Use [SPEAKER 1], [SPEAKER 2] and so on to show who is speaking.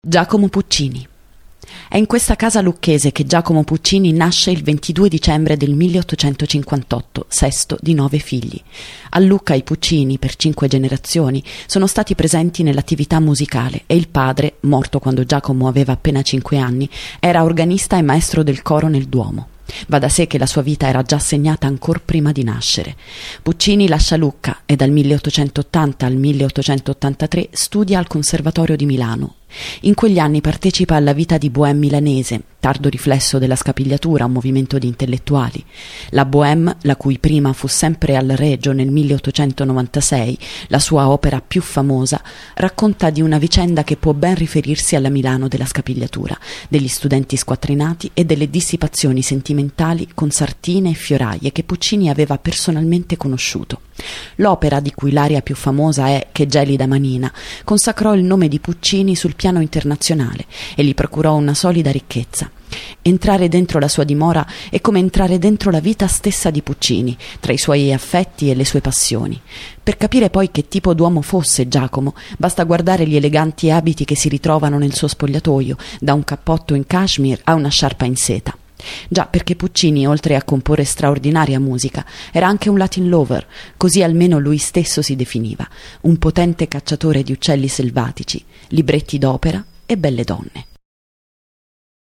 [SPEAKER 1] Giacomo Puccini. È in questa casa lucchese che Giacomo Puccini nasce il 22 dicembre del 1858, sesto di nove figli. A Lucca i Puccini, per cinque generazioni, sono stati presenti nell'attività musicale e il padre, morto quando Giacomo aveva appena cinque anni, era organista e maestro del coro nel Duomo. Va da sé che la sua vita era già segnata ancor prima di nascere. Puccini lascia Lucca e dal 1880 al 1883 studia al Conservatorio di Milano. In quegli anni partecipa alla vita di Bohème milanese, tardo riflesso della scapigliatura, un movimento di intellettuali. La Bohème, la cui prima fu sempre al Regio nel 1896, la sua opera più famosa, racconta di una vicenda che può ben riferirsi alla Milano della scapigliatura, degli studenti squattrinati e delle dissipazioni sentimentali con sartine e fioraie che Puccini aveva personalmente conosciuto. L'opera, di cui l'aria più famosa è Che gelida manina, consacrò il nome di Puccini sul piano internazionale e gli procurò una solida ricchezza. Entrare dentro la sua dimora è come entrare dentro la vita stessa di Puccini, tra i suoi affetti e le sue passioni. Per capire poi che tipo d'uomo fosse Giacomo, basta guardare gli eleganti abiti che si ritrovano nel suo spogliatoio, da un cappotto in cashmere a una sciarpa in seta. Già perché Puccini, oltre a comporre straordinaria musica, era anche un Latin lover, così almeno lui stesso si definiva, un potente cacciatore di uccelli selvatici, libretti d'opera e belle donne.